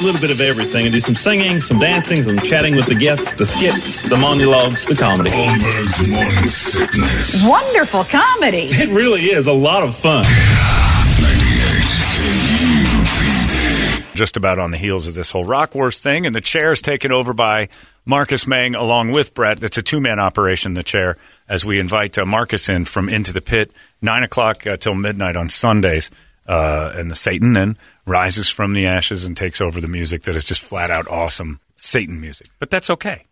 A little bit of everything and do some singing, some dancing, some chatting with the guests, the skits, the monologues, the comedy. Holmberg's morning sickness. Wonderful comedy. It really is a lot of fun. just about on the heels of this whole Rock Wars thing, and the chair is taken over by Marcus Mang along with Brett. It's a two man operation, the chair, as we invite uh, Marcus in from Into the Pit, 9 o'clock uh, till midnight on Sundays. Uh, and the Satan then rises from the ashes and takes over the music that is just flat out awesome Satan music. But that's okay.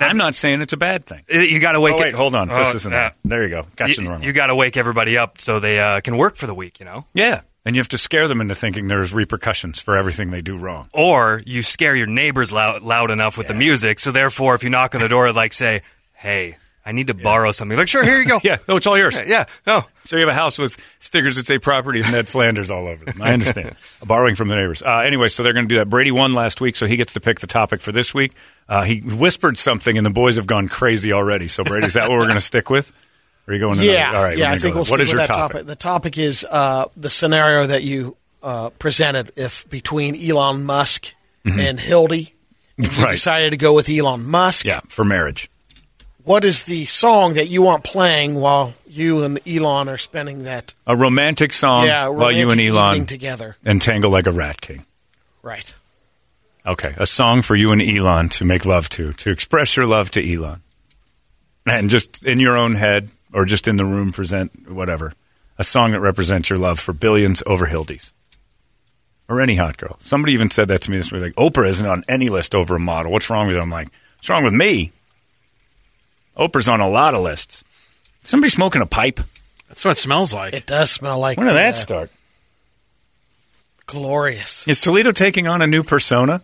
I'm not saying it's a bad thing. You got to wake. Oh, wait, hold on. This Oh, isn't yeah. it. There you go. Got you, in the You, wrong you got to wake everybody up so they uh, can work for the week. You know, Yeah. And you have to scare them into thinking there's repercussions for everything they do wrong. or you scare your neighbors loud, loud enough with the music. So therefore, if you knock on the door, like say, "Hey, I need to borrow something," like, "Sure, here you go." Yeah, no, it's all yours. yeah. No, So you have a house with stickers that say property of Ned Flanders all over them. I understand. Borrowing from the neighbors. Uh, anyway, so they're going to do that. Brady won last week, so he gets to pick the topic for this week. Uh, he whispered something, and the boys have gone crazy already. So, Brady, is that what we're going to stick with? Or are you going to Yeah, All right, yeah. I think we'll there. What stick is with your that topic? topic. The topic is uh, the scenario that you uh, presented if between Elon Musk and Hildy, and you Mm-hmm. Decided to go with Elon Musk. Yeah, for marriage. What is the song that you want playing while you and Elon are spending that? A romantic song yeah, while you and romantic Elon together. entangle like a rat king. Right. Okay, a song for you and Elon to make love to, to express your love to Elon. And just in your own head or just in the room, present whatever. A song that represents your love for billions over Hildy's. Or any hot girl. Somebody even said that to me this week. Like, Oprah isn't on any list over a model. What's wrong with it? I'm like, what's wrong with me? Oprah's on a lot of lists. Somebody smoking a pipe? That's what it smells like. It does smell like When did that uh, start? glorious. Is Toledo taking on a new persona?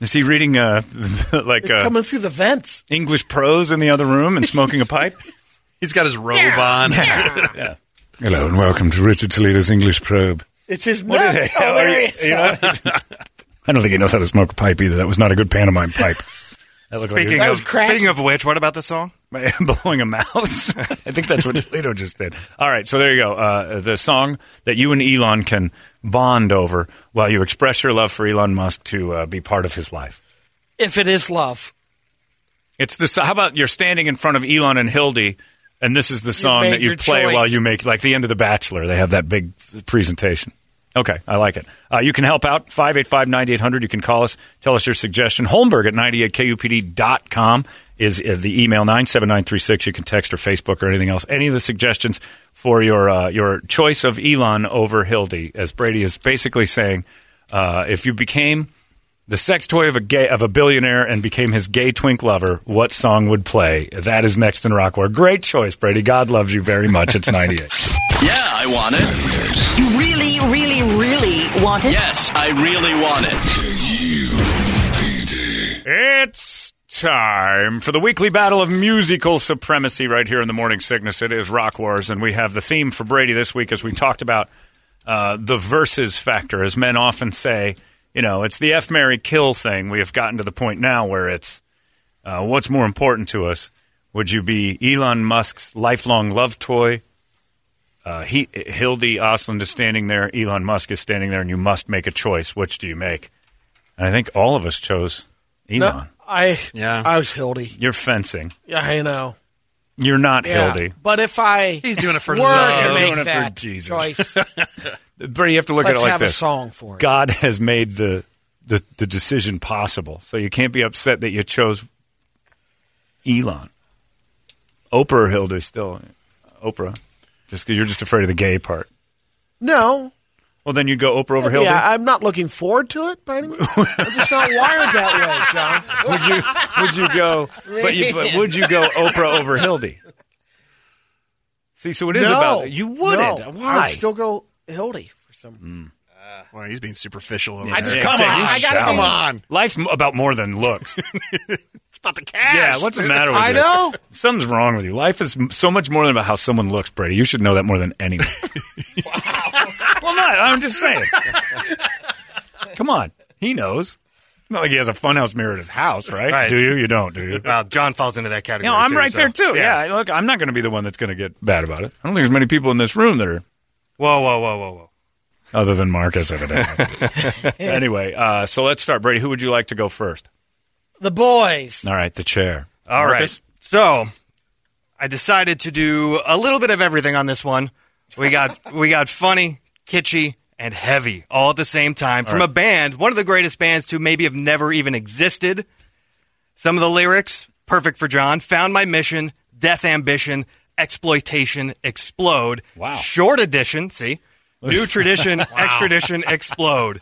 Is he reading uh, like It's uh, coming through the vents. English prose in the other room and smoking a pipe? He's got his robe on. yeah. Hello and welcome to Richard Toledo's English Probe. It's his What nut. is it? Oh, there he is. I don't think he knows how to smoke a pipe either. That was not a good pantomime pipe. That looked like he speaking That of was cracked. speaking of which, what about the song? Was blowing a mouse. I think that's what Toledo just did. All right, so there you go. Uh, the song that you and Elon can bond over while you express your love for Elon Musk to uh, be part of his life. If it is love, It's the. How about you're standing in front of Elon and Hildy, and this is the song made that you play choice. while you make like the end of The Bachelor. They have that big presentation. Okay, I like it. Uh, you can help out 585-9800. You can call us, tell us your suggestion. Holmberg at 98kupd.com is, is the email 97936. You can text or Facebook or anything else. Any of the suggestions for your uh, your choice of Elon over Hildy, as Brady is basically saying, uh, if you became the sex toy of a gay of a billionaire and became his gay twink lover, what song would play? That is next in Rockwar. Great choice, Brady. God loves you very much. It's 98. Yeah, I want it. You really, really, really want it? Yes, I really want it. It's time for the weekly battle of musical supremacy right here in the Morning Sickness. It is Rock Wars, and we have the theme for Brady this week as we talked about uh, the versus factor. As men often say, you know, it's the F, Mary, kill thing. We have gotten to the point now where it's uh, what's more important to us? Would you be Elon Musk's lifelong love toy? Uh, he, Hildy Osland is standing there, Elon Musk is standing there, and you must make a choice. Which do you make? And I think all of us chose Elon. no, I Yeah. I was Hildy. You're fencing. Yeah, I know. You're not Yeah. Hildy. But if I He's doing it for were love. to make doing it for that Jesus. choice, Brady, you have to look let's at it like have this. a song for it. God has made the, the the decision possible, so you can't be upset that you chose Elon. Oprah or Hildy still Oprah. Just you're just afraid of the gay part. No, Well, then you'd go Oprah over Hildy. yeah, I'm not looking forward to it. By any means. I'm just not wired that way, John. would you would you go? But, you, but would you go Oprah over Hildy? See, so it is no, about you wouldn't. No, Why? I'd still go Hildy for some. Mm. Well, he's being superficial. over I there. just Yeah, come say on. I gotta come Come on. on. Life's m- about more than looks. It's about the cash. yeah, what's the matter with you? I you? know. Something's wrong with you. Life is m- so much more than about how someone looks, Brady. You should know that more than anyone. well, not. I'm just saying. Come on. He knows. It's not like he has a funhouse mirror at his house, right? Right. Do you? You don't, do you? Well, John falls into that category. No, I'm too, right so- there too. Yeah. look, I'm not going to be the one that's going to get bad about it. I don't think there's many people in this room that are Whoa, whoa, whoa, whoa, whoa. Other than Marcus, evidently. anyway, uh, so let's start. Brady, who would you like to go first? The boys. All right, the chair. All right. Marcus? So I decided to do a little bit of everything on this one. We got we got funny, kitschy, and heavy all at the same time from right. a band, one of the greatest bands to maybe have never even existed. Some of the lyrics perfect for John. Found my mission, death ambition, exploitation, explode. Wow. Short edition, see? New tradition, extradition, explode.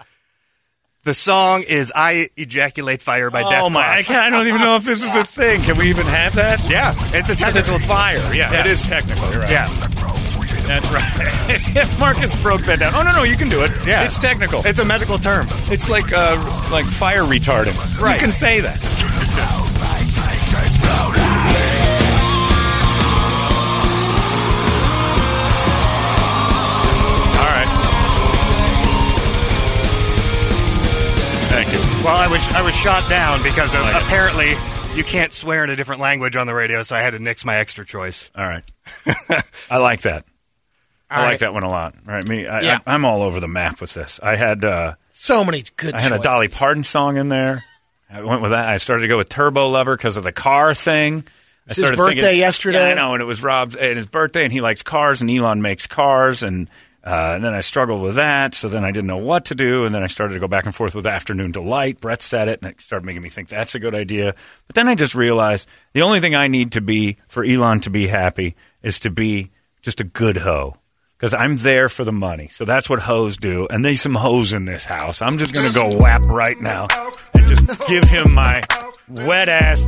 The song is "I Ejaculate Fire" by Death Oh my! I, can't, I don't even know if this is a thing. Can we even have that? Yeah, it's a technical it's fire. Yeah, Yeah. it is technical. You're right. Yeah, That's right. if Marcus broke that down. Oh no, no, you can do it. yeah. it's technical. It's a medical term. It's like uh, like fire retardant. Right. You can say that. Well, I was I was shot down because of, Like it. apparently you can't swear in a different language on the radio, so I had to nix my extra choice. All right. I like that. I All like that one a lot. All right, me. I, Yeah. I, I'm all over the map with this. I had uh, So many good. I had a. Dolly Parton song in there. I went with that. I started to go with Turbo Lover because of the car thing. I It's his started birthday thinking- yesterday. Yeah, I know, and it was Rob's and his birthday, and he likes cars, and Elon makes cars, and uh, and then I struggled with that. So then I didn't know what to do, and then I started to go back and forth with Afternoon Delight. Brett said it, and it started making me think that's a good idea. But then I just realized the only thing I need to be for Elon to be happy is to be just a good hoe. Because I'm there for the money. So that's what hoes do. And there's some hoes in this house. I'm just going to go whap right now and just give him my wet ass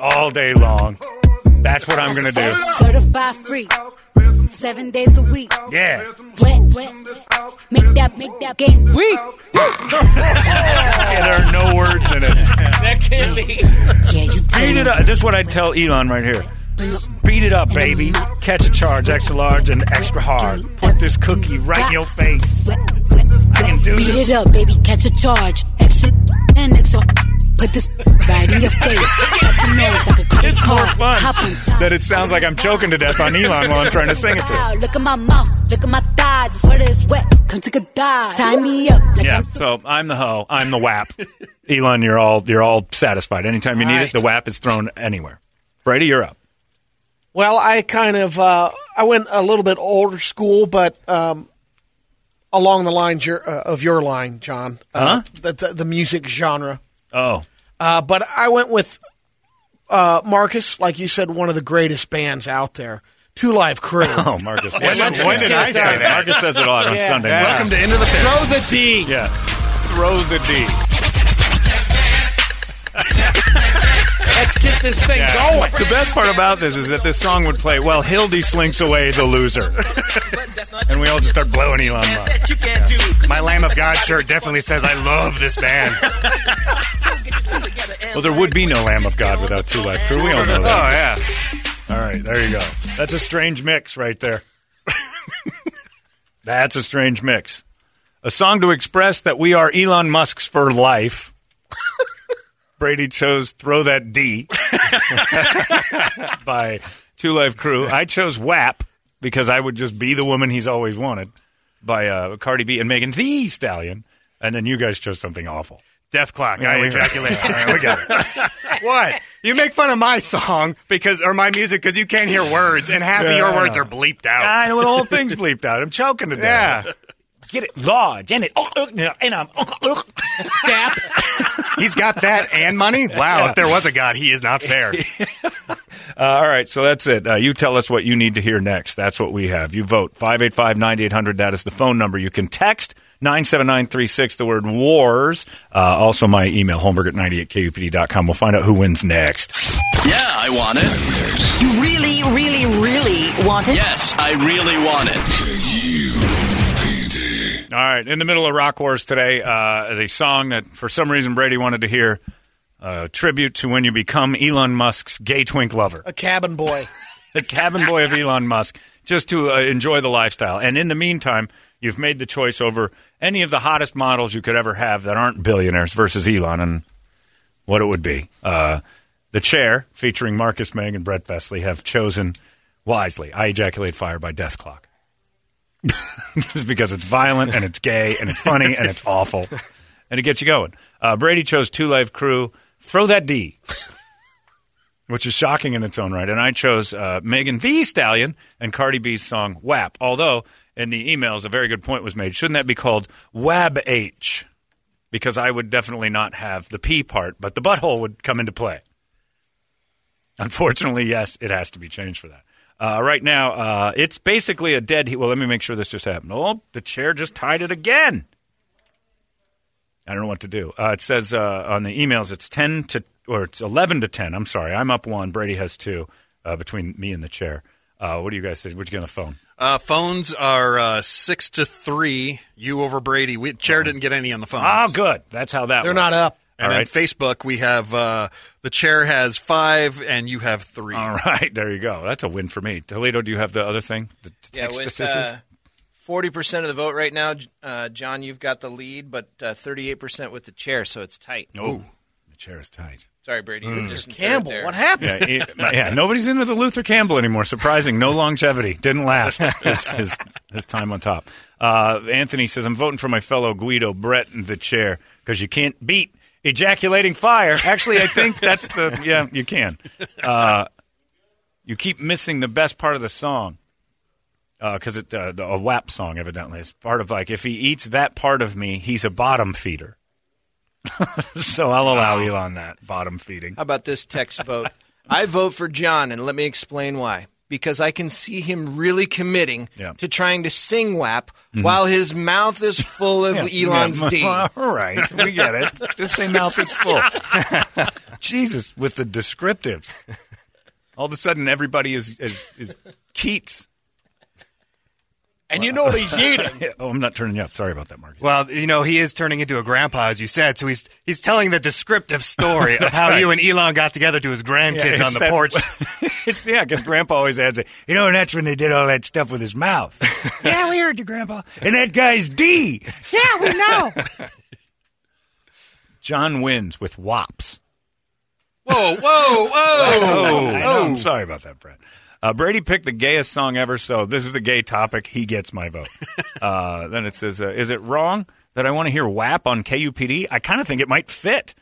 all day long. That's what I'm going to do. Certified free. Seven days a week. Yeah, Wet, wet. Make that, make that game weak. Yeah, there are no words in it. That can't be. Yeah, you Beat it up. This is what I tell Elon right here. Beat it up, baby. Catch a charge, extra large and extra hard. Put this cookie right in your face. Wet, wet, I can do Beat this. it up, baby. Catch a charge. Extra and extra. Put this right in your face. Suck the nose like a credit It's more fun Hop on top. that it sounds like I'm choking to death on Elon while I'm trying to sing it to him. Look at my mouth. Look at my thighs. It's wet, it's wet. Come take a dive. Tie me up like Yeah, I'm so I'm the hoe. I'm the WAP. Elon, you're all you're all satisfied. Anytime you All need right. it, the WAP is thrown anywhere. Brady, you're up. Well, I kind of uh, I went a little bit older school, but um, along the lines your, uh, of your line, John, uh, the, the the music genre. Oh, Uh, but I went with uh, Marcus, like you said, one of the greatest bands out there. Two Live Crew. oh, Marcus. When- when did I say that? Marcus says it a lot on Yeah. Sunday. Yeah. Welcome to Into the Pit. Throw the D. Yeah, throw the D. Let's get this thing going. The best part about this is that this song would play while Hildy slinks away the loser, and we all just start blowing Elon Musk. my Lamb of God shirt definitely says I love this band. Well, there would be no Lamb of God without Two Live Crew. We all know Oh that. yeah, All right, there you go. That's a strange mix right there. That's a strange mix. A song to express that we are Elon Musk's for life. Brady chose Throw That D by Two Live Crew. I chose WAP because I would just be the woman he's always wanted by uh, Cardi B and Megan Thee Stallion. And then you guys chose something awful. Dethklok. Yeah, I ejaculate. Right, we got it. what? You make fun of my song because or my music because you can't hear words, and half of your words are bleeped out. I know the whole thing's bleeped out. I'm choking to death. Yeah, Get it large and it and I'm Gap. He's got that and money. Wow, if there was a God, he is not fair. Uh, all right, so that's it. Uh, you tell us what you need to hear next. That's what we have. You vote 585 9800. That is the phone number. You can text 97936, the word wars. Uh, also, my email, Holmberg at 98kupd.com. We'll find out who wins next. Yeah, I want it. You really, really, really want it? Yes, I really want it. All right, in the middle of Rock Wars today, uh, a song that for some reason Brady wanted to hear, uh, tribute to when you become Elon Musk's gay twink lover, A cabin boy. the cabin boy of Elon Musk, just to uh, enjoy the lifestyle. And in the meantime, you've made the choice over any of the hottest models you could ever have that aren't billionaires versus Elon, and what it would be. Uh, the chair, featuring Marcus Meg and Brett Vesley, have chosen wisely. I ejaculate fire by Dethklok. Just because it's violent and it's gay and it's funny and it's awful. And it gets you going. Uh, Brady chose Two Live Crew. Throw that D. Which is shocking in its own right. And I chose uh, Megan Thee Stallion and Cardi B's song WAP. Although, in the emails, a very good point was made. Shouldn't that be called WAB H? Because I would definitely not have the P part, but the butthole would come into play. Unfortunately, yes, it has to be changed for that. Uh, right now, uh, it's basically a dead heat. Well, let me make sure this just happened. Oh, the chair just tied it again. I don't know what to do. Uh, it says uh, on the emails it's 10 to, or it's 11 to 10. I'm sorry. I'm up one. Brady has two uh, between me and the chair. Uh, what do you guys say? What'd you get on the phone? Uh, phones are uh, six to three. You over Brady. We, chair didn't get any on the phones. Oh, good. That's how that They're works. not up. And All then. Facebook, we have uh, the chair has five, and you have three. All right. There you go. That's a win for me. Toledo, do you have the other thing? The Yeah, text with assistance? uh, forty percent of the vote right now, uh, John, you've got the lead, but uh, thirty-eight percent with the chair, so it's tight. oh, the chair is tight. Sorry, Brady. Mm. you're just Campbell, what happened? Yeah, it- yeah, nobody's into the Luther Campbell anymore. Surprising, no longevity. Didn't last his, his, his time on top. Uh, Anthony says, I'm voting for my fellow Guido Brett in the chair because you can't beat ejaculating fire. Actually, I think that's the, yeah, you can. Uh, you keep missing the best part of the song because it uh, the, a WAP song, evidently. It's part of like, if he eats that part of me, he's a bottom feeder. so I'll allow Elon that bottom feeding. How about this text vote? I vote for John, and let me explain why. Because I can see him really committing Yeah. Mm-hmm. to trying to sing WAP while his mouth is full of Elon's Yeah, D. All right, we get it. Just say mouth is full. Jesus, with the descriptives. All of a sudden, everybody is is, is Keats. And you know what he's eating. oh, I'm not turning you up. Sorry about that, Mark. Well, you know, he is turning into a grandpa, as you said. So he's he's telling the descriptive story of how right. you and Elon got together to his grandkids Yeah, on the that- porch. it's yeah, because Grandpa always adds it. You know, and that's when they did all that stuff with his mouth. yeah, we heard you, Grandpa. And that guy's D. Yeah, we know. John wins with WAPs. Whoa, whoa, whoa! Oh, I know. I'm sorry about that, Brett. Uh, Brady picked the gayest song ever, so this is a gay topic. He gets my vote. uh, then it says, uh, "Is it wrong that I want to hear WAP on KUPD? I kind of think it might fit."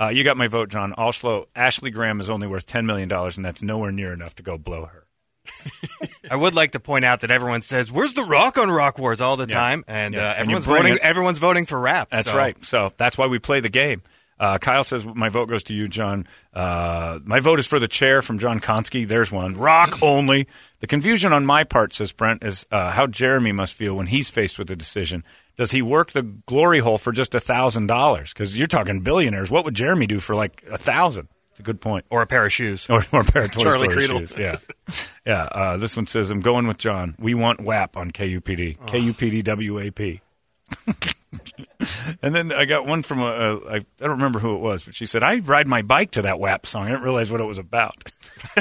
Uh, you got my vote, John. Also, Ashley Graham is only worth ten million dollars, and that's nowhere near enough to go blow her. I would like to point out that everyone says, "Where's the Rock on Rock Wars?" all the Yeah. time, and Yeah. uh, everyone's voting. it- Everyone's voting for rap. That's so- right. So that's why we play the game. Uh, Kyle says my vote goes to you, John. Uh, my vote is for the chair from John Konski. There's one. Rock only. The confusion on my part, says Brent, is uh, how Jeremy must feel when he's faced with a decision. Does he work the glory hole for just a thousand dollars? Because you're talking billionaires. What would Jeremy do for like a thousand? It's a good point. Or a pair of shoes. Or, or a pair of Toy Charlie Story Creedle. shoes. Yeah, yeah. Uh, this one says, "I'm going with John. We want WAP on KUPD. KUPD WAP." and then I got one from a, a I, I don't remember who it was, but she said, "I ride my bike to that WAP song. I didn't realize what it was about."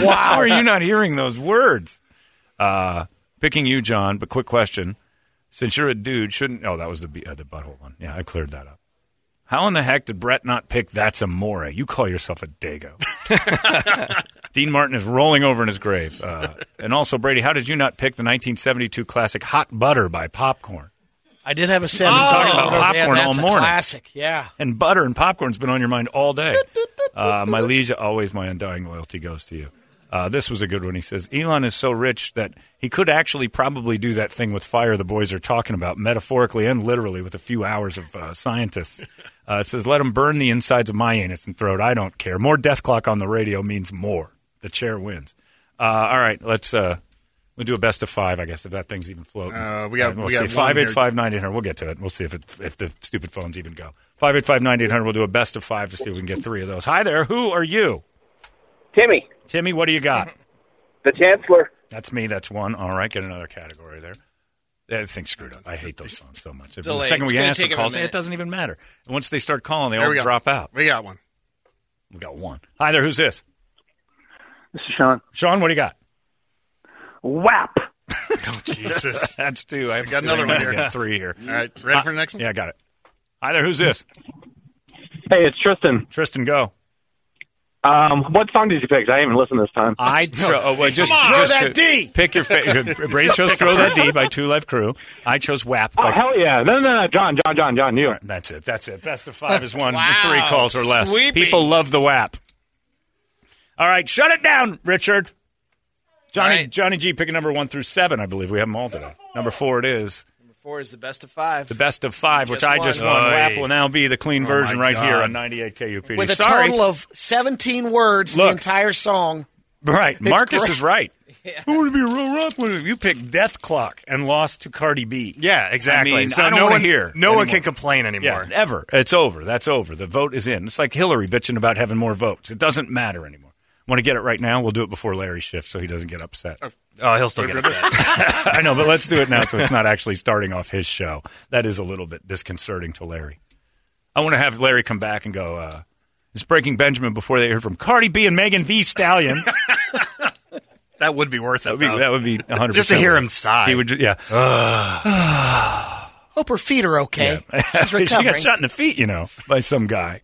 wow, how are you not hearing those words? Uh, picking you, John. But quick question: Since you're a dude, shouldn't? Oh, that was the uh, the butthole one. Yeah, I cleared that up. How in the heck did Brett not pick That's a Amore? You call yourself a Dago. Dean Martin is rolling over in his grave. Uh, and also, Brady, how did you not pick the 1972 classic Hot Butter by Popcorn? I did have a seven. talking about yeah, popcorn that's all a morning. Classic, yeah. And butter and popcorn's been on your mind all day. Uh, my liege, always my undying loyalty goes to you. Uh, this was a good one. He says Elon is so rich that he could actually probably do that thing with fire the boys are talking about, metaphorically and literally, with a few hours of uh, scientists. Uh, says, "Let him burn the insides of my anus and throat. I don't care. More Dethklok on the radio means more. The chair wins. Uh, all right, let's." Uh, We'll do a best of five, I guess, if that thing's even floating. Uh, we got- we'll we see. got one five eight here. five nine eight hundred. We'll get to it. We'll see if it if the stupid phones even go. Five eight five nine eight hundred. We'll do a best of five to see if we can get three of those. Hi there. Who are you? Timmy, Timmy. What do you got? the Chancellor. That's me. That's one. All right. Get another category there. That thing's screwed up. I hate those songs so much. The second It's we gonna answer the calls, it doesn't even matter. And once they start calling, they There all drop out. We got one. We got one. Hi there. Who's this? This is Sean. Sean, what do you got? WAP. Oh, Jesus. That's two. I've got another one here. Got three here. All right, ready for the next one? Yeah, I got it. Hi there. Who's this? Hey, it's Tristan. Tristan, go. Um, what song did you pick? I didn't even listen this time. I tro- oh, well, just, Come on, just throw that D. Pick your favorite. Brady chose "Throw That D" by Two Live Crew. I chose "WAP." Oh hell yeah! No, no, no, John, John, John, John, you. That's it. That's it. Best of five is one. Wow. Three calls or less. Sweeping. People love the WAP. All right, shut it down, Richard. Johnny right. Johnny G picking number one through seven. I believe we have them all today. Number four it is Number four is the best of five. the best of five, which Just I just won. Oy. WAP will now be the clean oh, version my right here on 98 KUPD. With a Sorry, total of 17 words, Look. the entire song. right? Marcus great. is right. Who would be a real rock winner? You picked Dethklok and lost to Cardi B. Yeah, exactly. I mean, so I no one here. No one can complain anymore. Yeah, ever. It's over. That's over. The vote is in. It's like Hillary bitching about having more votes. It doesn't matter anymore. Want to get it right now? We'll do it before Larry shifts so he doesn't get upset. Oh, he'll still get upset. I know, but let's do it now so it's not actually starting off his show. That is a little bit disconcerting to Larry. I want to have Larry come back and go, uh, it's Breaking Benjamin before they hear from Cardi B and Megan Thee Stallion. That would be worth it. That would be, though. that would be 100%. Just to hear him sigh. He would, ju- yeah. Hope her feet are okay. She's she got shot in the feet, you know, by some guy.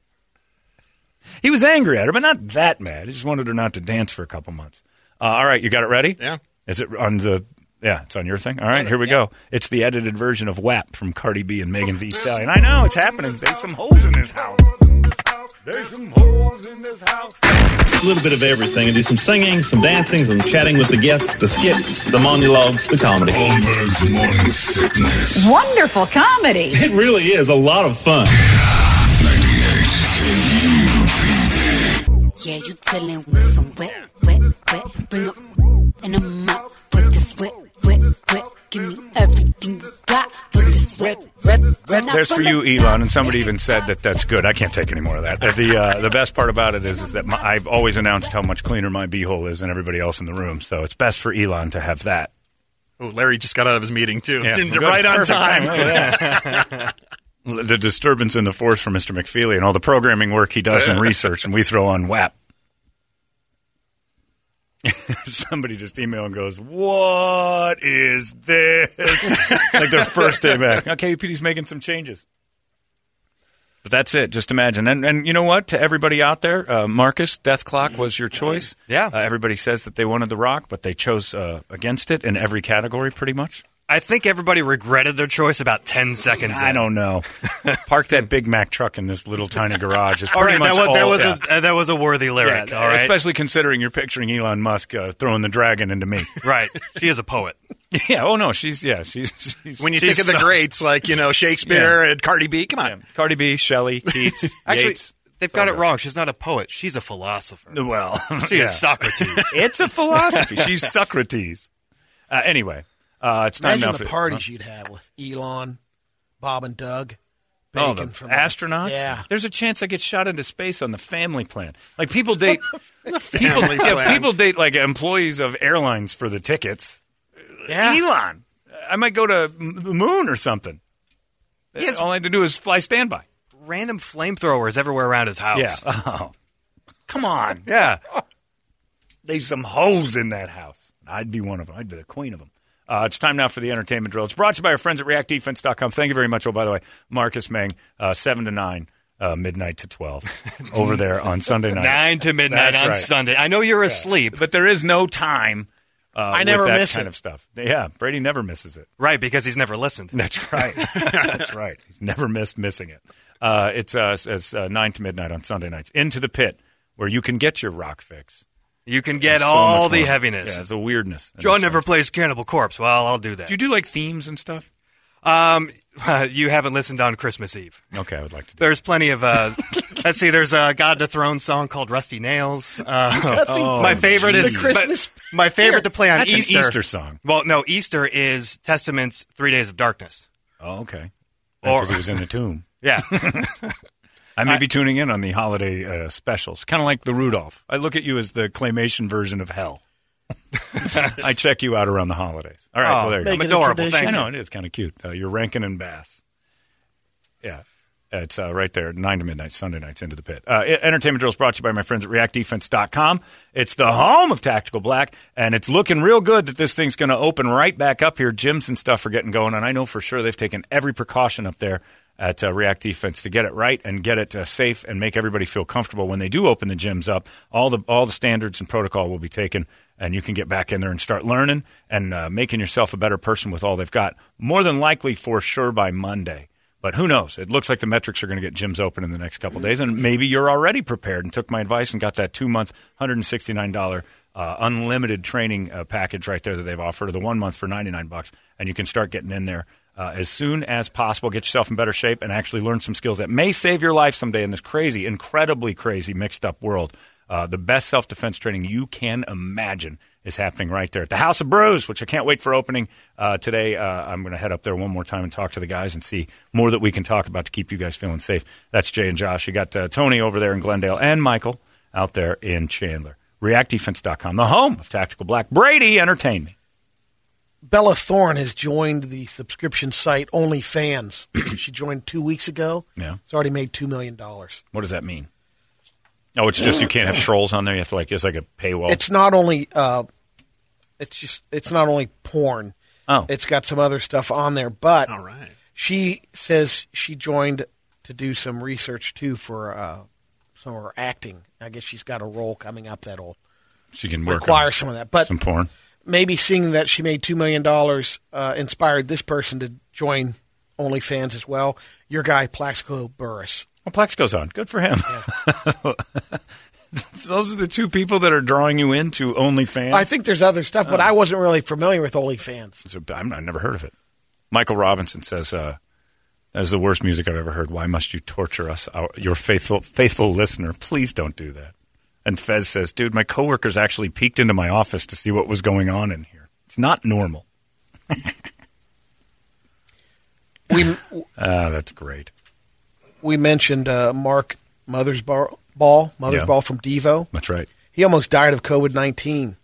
He was angry at her, but not that mad. He just wanted her not to dance for a couple months. Uh, all right, you got it ready? Yeah. Is it on the? Yeah, it's on your thing. All right, here we go. It's the edited version of WAP from Cardi B and Megan Thee Stallion. I know it's happening. There's some holes in this house. There's some holes in this house. A little bit of everything and do some singing, some dancing, some chatting with the guests, the skits, the monologues, the comedy. Holmberg's morning sickness. Wonderful comedy. It really is a lot of fun. Yeah, you tellin' with some wet, wet, wet. Bring up and I'm out for this wet, wet, wet. Give me everything you got for this wet, wet, wet. There's for you, Elon, and somebody even said that that's good. I can't take any more of that. The uh, the best part about it is, is that my, I've always announced how much cleaner my beehole is than everybody else in the room. So it's best for Elon to have that. Oh, Larry just got out of his meeting too. Yeah. Didn't- right on Perfect time. Look at that. the disturbance in the force for Mr. McFeely and all the programming work he does and research, and we throw on WAP. Somebody just email and goes, "What is this?" like their first day back. Okay, UPD's making some changes. But that's it. Just imagine. And and you know what? To everybody out there, uh, Marcus, Dethklok was your choice. Yeah. Uh, everybody says that they wanted the Rock, but they chose uh, against it in every category, pretty much. I think everybody regretted their choice about 10 seconds in. I in. don't know. Park that Big Mac truck in this little tiny garage. It's All pretty right, much that was, that was, yeah. a, uh, that was a worthy lyric. Yeah, all right. Especially considering you're picturing Elon Musk uh, throwing the dragon into me. right. She is a poet. yeah. Oh no, she's yeah. She's, she's When you She's think of the so- greats like you know Shakespeare and Cardi B, come on. yeah. Cardi B, Shelley, Keats, Actually, Yeats. they've got it wrong. She's not a poet. She's a philosopher. Well, She yeah. is Socrates. It's a philosophy. She's Socrates. Uh, anyway, uh, it's time Imagine now the for parties you'd have with Elon, Bob, and Doug. Oh, the from astronauts. Yeah. there's a chance I get shot into space on the family plan. Like people date people. Family Yeah, plan. people date like employees of airlines for the tickets. Yeah. Elon, I might go to the moon or something. Yes. All I had to do is fly standby. Random flamethrowers everywhere around his house. Yeah. Oh, come on. Yeah. There's some hoes in that house. I'd be one of them. I'd be the queen of them. Uh, it's time now for the entertainment drill. It's brought to you by our friends at reactdefense.com. Thank you very much. Oh, by the way, Marcus Meng, uh, 7 to 9, uh, midnight to 12, over there on Sunday night. Nine to midnight That's on right. Sunday. I know you're asleep. But there is no time uh, I never that miss kind it. of stuff. Yeah, Brady never misses it. Right, because he's never listened. That's right. That's right. He's never missed missing it. Uh, it's uh, as uh, 9 to midnight on Sunday nights. Into the pit, where you can get your rock fix. You can get so all the more. heaviness. Yeah, it's a weirdness. John never stuff. plays Cannibal Corpse. Well, I'll do that. Do you do like themes and stuff? Um, you haven't listened on Christmas Eve. Okay, I would like to. Do There's plenty of. Uh, let's see. There's a God to Throne song called Rusty Nails. Uh, my favorite is The Christmas- my, my favorite to play on That's an Easter. Easter song. Well, no, Easter is Testament's Three Days of Darkness. Oh, okay. Because he was in the tomb. Yeah, I may be tuning in on the holiday uh, specials, kind of like the Rudolph. I look at you as the claymation version of hell. I check you out around the holidays. All right, Oh, well, there you I'm go. adorable. I know it is kind of cute. Uh, you're Rankin and Bass. Yeah. It's uh, right there, 9 to midnight, Sunday nights, into the pit. Uh, Entertainment Drill is brought to you by my friends at reactdefense.com. It's the home of Tactical Black, and it's looking real good that this thing's going to open right back up here. Gyms and stuff are getting going, and I know for sure they've taken every precaution up there at uh, React Defense to get it right and get it uh, safe and make everybody feel comfortable when they do open the gyms up. All the all the standards and protocol will be taken, and you can get back in there and start learning and uh, making yourself a better person with all they've got. More than likely, for sure, by Monday. But who knows? It looks like the metrics are going to get gyms open in the next couple days, and maybe you're already prepared and took my advice and got that two month, hundred and sixty nine dollar uh, unlimited training uh, package right there that they've offered, or the one month for ninety nine bucks, and you can start getting in there uh, as soon as possible. Get yourself in better shape and actually learn some skills that may save your life someday in this crazy, incredibly crazy, mixed up world. Uh, the best self defense training you can imagine is happening right there at the House of Brews, which I can't wait for opening uh, today. Uh, I'm going to head up there one more time and talk to the guys and see more that we can talk about to keep you guys feeling safe. That's Jay and Josh. You got uh, Tony over there in Glendale and Michael out there in Chandler. ReactDefense.com, the home of Tactical Black. Brady, entertain me. Bella Thorne has joined the subscription site OnlyFans. she joined two weeks ago. Yeah. It's already made $2 million. What does that mean? Oh, it's just you can't have trolls on there. You have to like it's like a paywall. It's not only uh, it's just it's not only porn. Oh. It's got some other stuff on there, but All right. she says she joined to do some research too for uh, some of her acting. I guess she's got a role coming up that'll she can work require on some of that. But some porn. Maybe seeing that she made two million dollars uh, inspired this person to join OnlyFans as well. Your guy Plaxico Burress. Well, Plex goes on. Good for him. Those are the two people that are drawing you into OnlyFans. I think there's other stuff, Oh. but I wasn't really familiar with OnlyFans. So, I'm, I've never heard of it. Michael Robinson says, uh, "That is the worst music I've ever heard. Why must you torture us, our, your faithful faithful listener? Please don't do that." And Fez says, "Dude, my coworkers actually peeked into my office to see what was going on in here. It's not normal." We Ah, that's great. we mentioned uh, Mark Mothersbaugh, Mother's Yeah. Ball from Devo. That's right. He almost died of COVID nineteen,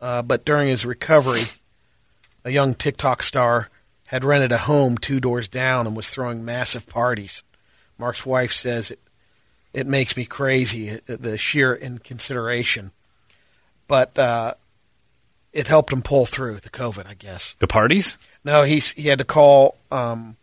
uh, but during his recovery, a young TikTok star had rented a home two doors down and was throwing massive parties. Mark's wife says it, it makes me crazy uh, the sheer inconsideration, but uh, it helped him pull through the COVID, I guess. The parties, No, he's he had to call. Um,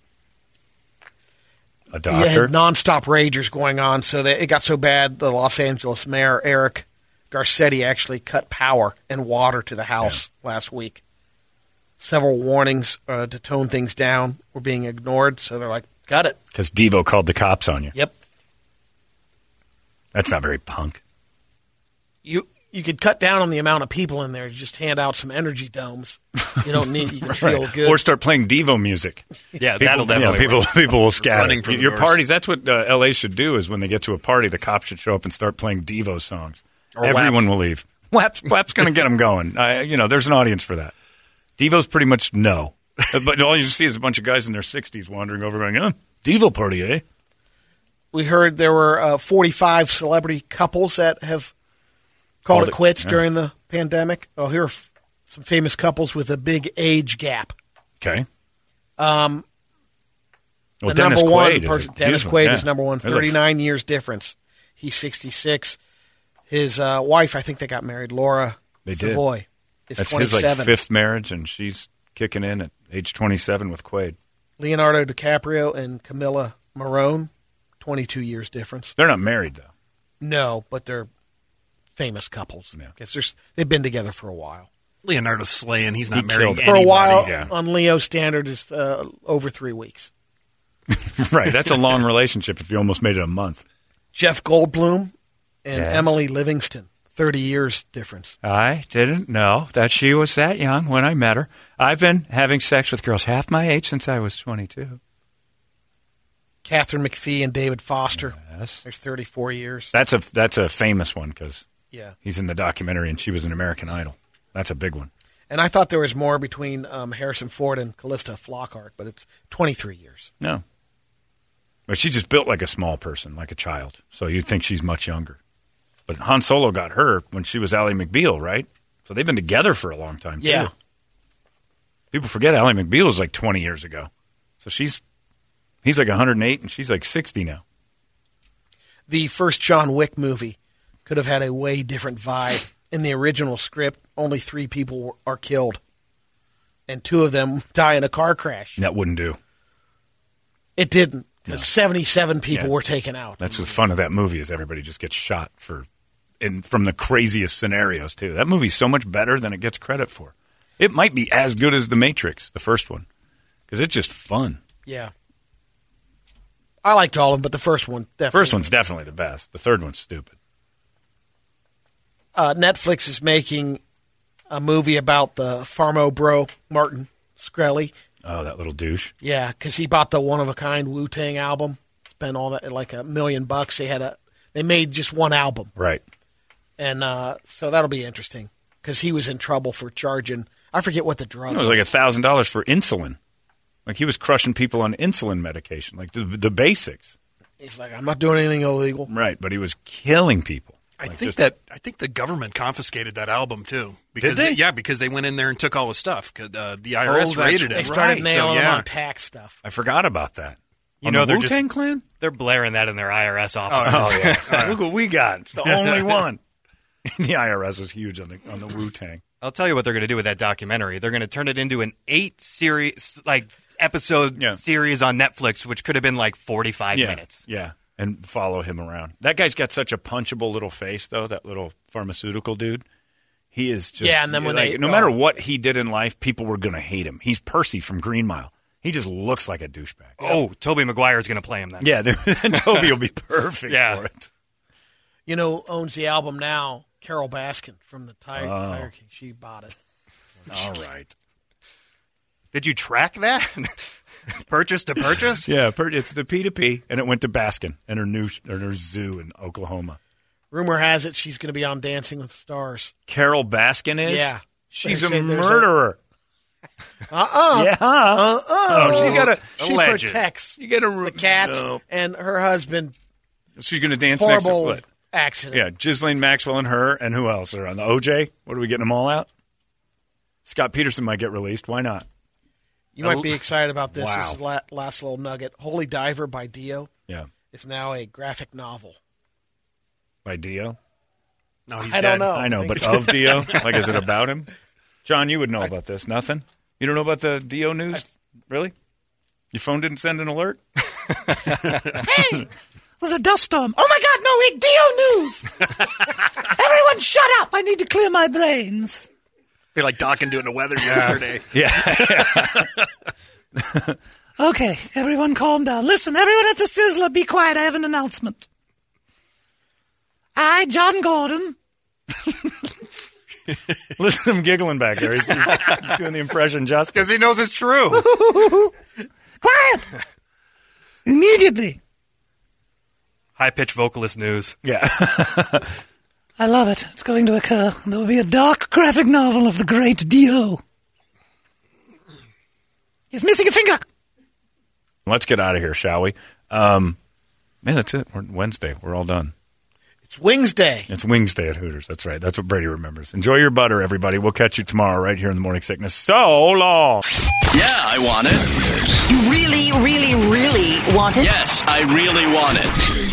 a he doctor. had nonstop ragers going on, so that it got so bad. The Los Angeles mayor Eric Garcetti actually cut power and water to the house last week. Several warnings uh, to tone things down were being ignored, so they're like, "Got it." Because Devo called the cops on you. Yep. That's not very punk. You you could cut down on the amount of people in there. Just hand out some energy domes. You don't need. You can feel good. Or start playing Devo music. Yeah, people, that'll definitely yeah, people work. people will scatter. Running for Your doors. parties. That's what uh, L.A. should do. Is when they get to a party, the cops should show up and start playing Devo songs. Or Everyone will leave. WAP's, WAP's going to get them going. I, you know, there's an audience for that. Devo's pretty much no, but all you see is a bunch of guys in their 60s wandering over, going, "Oh, Devo party, eh?" We heard there were uh, 45 celebrity couples that have called, Called it it, quits yeah. during the pandemic. Oh, here are f- some famous couples with a big age gap. Okay. Um, Well, the Dennis number one Quaid person, Dennis Quaid yeah. is number one. There's like- 39 years difference. He's 66. His uh, wife, I think they got married, Laura They did. Savoy, is That's 27. his like fifth marriage, and she's kicking in at age 27 with Quaid. Leonardo DiCaprio and Camila Morrone, 22 years difference. They're not married though. No, but they're famous couples. Yeah. Guess there's they've been together for a while. Leonardo's slaying. He's not He marrying killed it. For anybody. a while yeah. on Leo standard is uh, over three weeks. right. That's a long relationship if you almost made it a month. Jeff Goldblum and Yes. Emilie Livingston, 30 years difference. I didn't know that she was that young when I met her. I've been having sex with girls half my age since I was 22. Katharine McPhee and David Foster. Yes. There's 34 years. That's a that's a famous one because Yeah. he's in the documentary and she was an American Idol. That's a big one. And I thought there was more between um, Harrison Ford and Calista Flockhart, but it's 23 years. No. But she just built like a small person, like a child. So you'd think she's much younger. But Han Solo got her when she was Ally McBeal, right? So they've been together for a long time. too. Yeah. People forget Ally McBeal was like 20 years ago. So she's he's like 108 and she's like 60 now. The first John Wick movie could have had a way different vibe. In the original script, only three people are killed, and two of them die in a car crash. That wouldn't do. It didn't. 'cause Seventy-seven people Yeah. were taken out. That's the fun of that movie is everybody just gets shot for and from the craziest scenarios too. That movie's so much better than it gets credit for. It might be as good as The Matrix, the first one, because it's just fun. Yeah. I liked all of them, but the first one definitely. First one's definitely the best. The third one's stupid. uh, Netflix is making a movie about the Pharma Bro Martin Shkreli. Oh, that little douche. Yeah, because he bought the one of a kind Wu Tang album. Spent all that like a million bucks. They had a they made just one album, Right. and uh, so that'll be interesting because he was in trouble for charging. I forget what the drug. It was like a thousand dollars for insulin. Like he was crushing people on insulin medication, like the, the basics. He's like, I'm not doing anything illegal. Right, but he was killing people. I Like, think just- that I think the government confiscated that album too. Because they? yeah, because they went in there and took all the stuff. 'Cause, Uh, the IRS that's raided it. They started Right, nailing so, him yeah. on tax stuff. I forgot about that. You On know the they're Wu-Tang just Clan. they're blaring that in their IRS office. Oh, yeah. Look what we got. It's the only one. the IRS is huge on the on the Wu Tang. I'll tell you what they're going to do with that documentary. They're going to turn it into an eight series, like episode Yeah. series on Netflix, which could have been like forty five Yeah, minutes. yeah, and follow him around. That guy's got such a punchable little face, though. That little pharmaceutical dude. He is just Yeah, and then when like, they- no matter oh. what he did in life, people were going to hate him. He's Percy from Green Mile. He just looks like a douchebag. Oh, Tobey Maguire is going to play him then. Yeah, Tobey will be perfect Yeah. for it. You know, owns the album now. Carole Baskin from the Tiger, Oh. Tiger King. She bought it. All right. Did you track that? purchase to purchase? Yeah, per- it's the P to P, and it went to Baskin and her new and her zoo in Oklahoma. Rumor has it she's going to be on Dancing with the Stars. Carole Baskin is. Yeah. she's They a say there's a- murderer. Uh uh yeah. Uh uh Oh, she's got a. She Alleged. protects You got a the cats No. and her husband. She's going to dance next to Horrible what? accident. Yeah, Ghislaine Maxwell and her, and who else are on the OJ? What are we getting them all out? Scott Peterson might get released. Why not? You might be excited about this. This is the last little nugget. Holy Diver by Dio Yeah, is now a graphic novel. by Dio. No, he's I dead. don't know. I know, think but so. of Dio, like, is it about him? John, you would know about this. Nothing. You don't know about the Dio news, really? Your phone didn't send an alert. Hey, there's a dust storm. Oh my God, no, it's Dio News. Everyone shut up. I need to clear my brains. They're like Dokken doing the weather yesterday. Yeah, Okay, everyone calm down. Listen, everyone at the Sizzler, be quiet. I have an announcement. I, John Gordon, listen to him giggling back there. He's, he's doing the impression justice. Because he knows it's true. quiet. Immediately. High pitched vocalist news. Yeah, I love it. It's going to occur. There will be a dark graphic novel of the great Dio. He's missing a finger. let's get out of here, shall we? Um, man, that's it. We're Wednesday. We're all done. It's Wings Day. It's Wings Day at Hooters. That's right. That's what Brady remembers. Enjoy your butter, everybody. We'll catch you tomorrow right here in the Morning Sickness. So long. Yeah, I want it. You really, really, really want it? Yes, I really want it.